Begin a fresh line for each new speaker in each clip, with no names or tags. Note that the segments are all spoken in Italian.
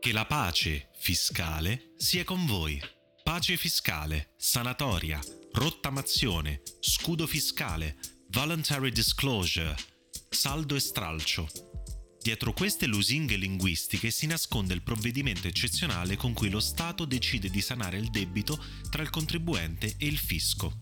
Che la pace fiscale sia con voi. Pace fiscale, sanatoria, rottamazione, scudo fiscale, voluntary disclosure, saldo e stralcio. Dietro queste lusinghe linguistiche si nasconde il provvedimento eccezionale con cui lo Stato decide di sanare il debito tra il contribuente e il fisco.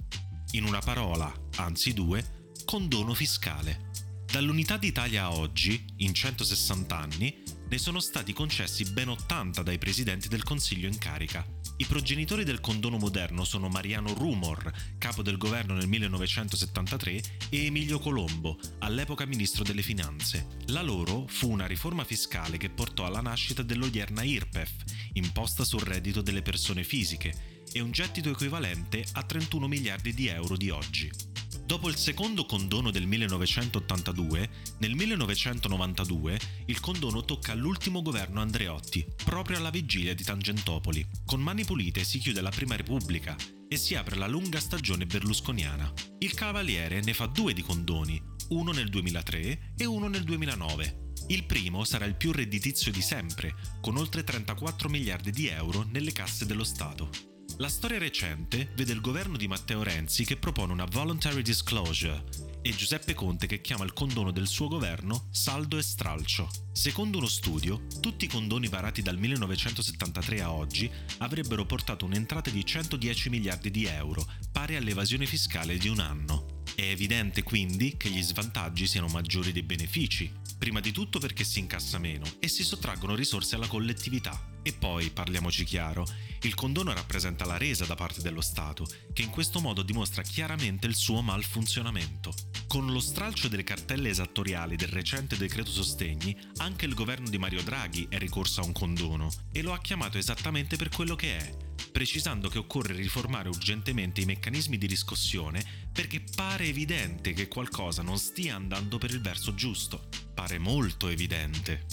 In una parola, anzi due, condono fiscale. Dall'unità d'Italia a oggi, in 160 anni, ne sono stati concessi ben 80 dai presidenti del Consiglio in carica. I progenitori del condono moderno sono Mariano Rumor, capo del governo nel 1973, e Emilio Colombo, all'epoca ministro delle Finanze. La loro fu una riforma fiscale che portò alla nascita dell'odierna IRPEF, imposta sul reddito delle persone fisiche, e un gettito equivalente a 31 miliardi di euro di oggi. Dopo il secondo condono del 1982, nel 1992 il condono tocca all'ultimo governo Andreotti, proprio alla vigilia di Tangentopoli. Con mani pulite si chiude la Prima Repubblica e si apre la lunga stagione berlusconiana. Il Cavaliere ne fa due di condoni, uno nel 2003 e uno nel 2009. Il primo sarà il più redditizio di sempre, con oltre 34 miliardi di euro nelle casse dello Stato. La storia recente vede il governo di Matteo Renzi che propone una voluntary disclosure e Giuseppe Conte che chiama il condono del suo governo saldo e stralcio. Secondo uno studio, tutti i condoni varati dal 1973 a oggi avrebbero portato un'entrata di 110 miliardi di euro, pari all'evasione fiscale di un anno. È evidente quindi che gli svantaggi siano maggiori dei benefici, prima di tutto perché si incassa meno e si sottraggono risorse alla collettività. E poi, parliamoci chiaro, il condono rappresenta la resa da parte dello Stato, che in questo modo dimostra chiaramente il suo malfunzionamento. Con lo stralcio delle cartelle esattoriali del recente decreto sostegni, anche il governo di Mario Draghi è ricorso a un condono e lo ha chiamato esattamente per quello che è, precisando che occorre riformare urgentemente i meccanismi di riscossione perché pare evidente che qualcosa non stia andando per il verso giusto. Pare molto evidente.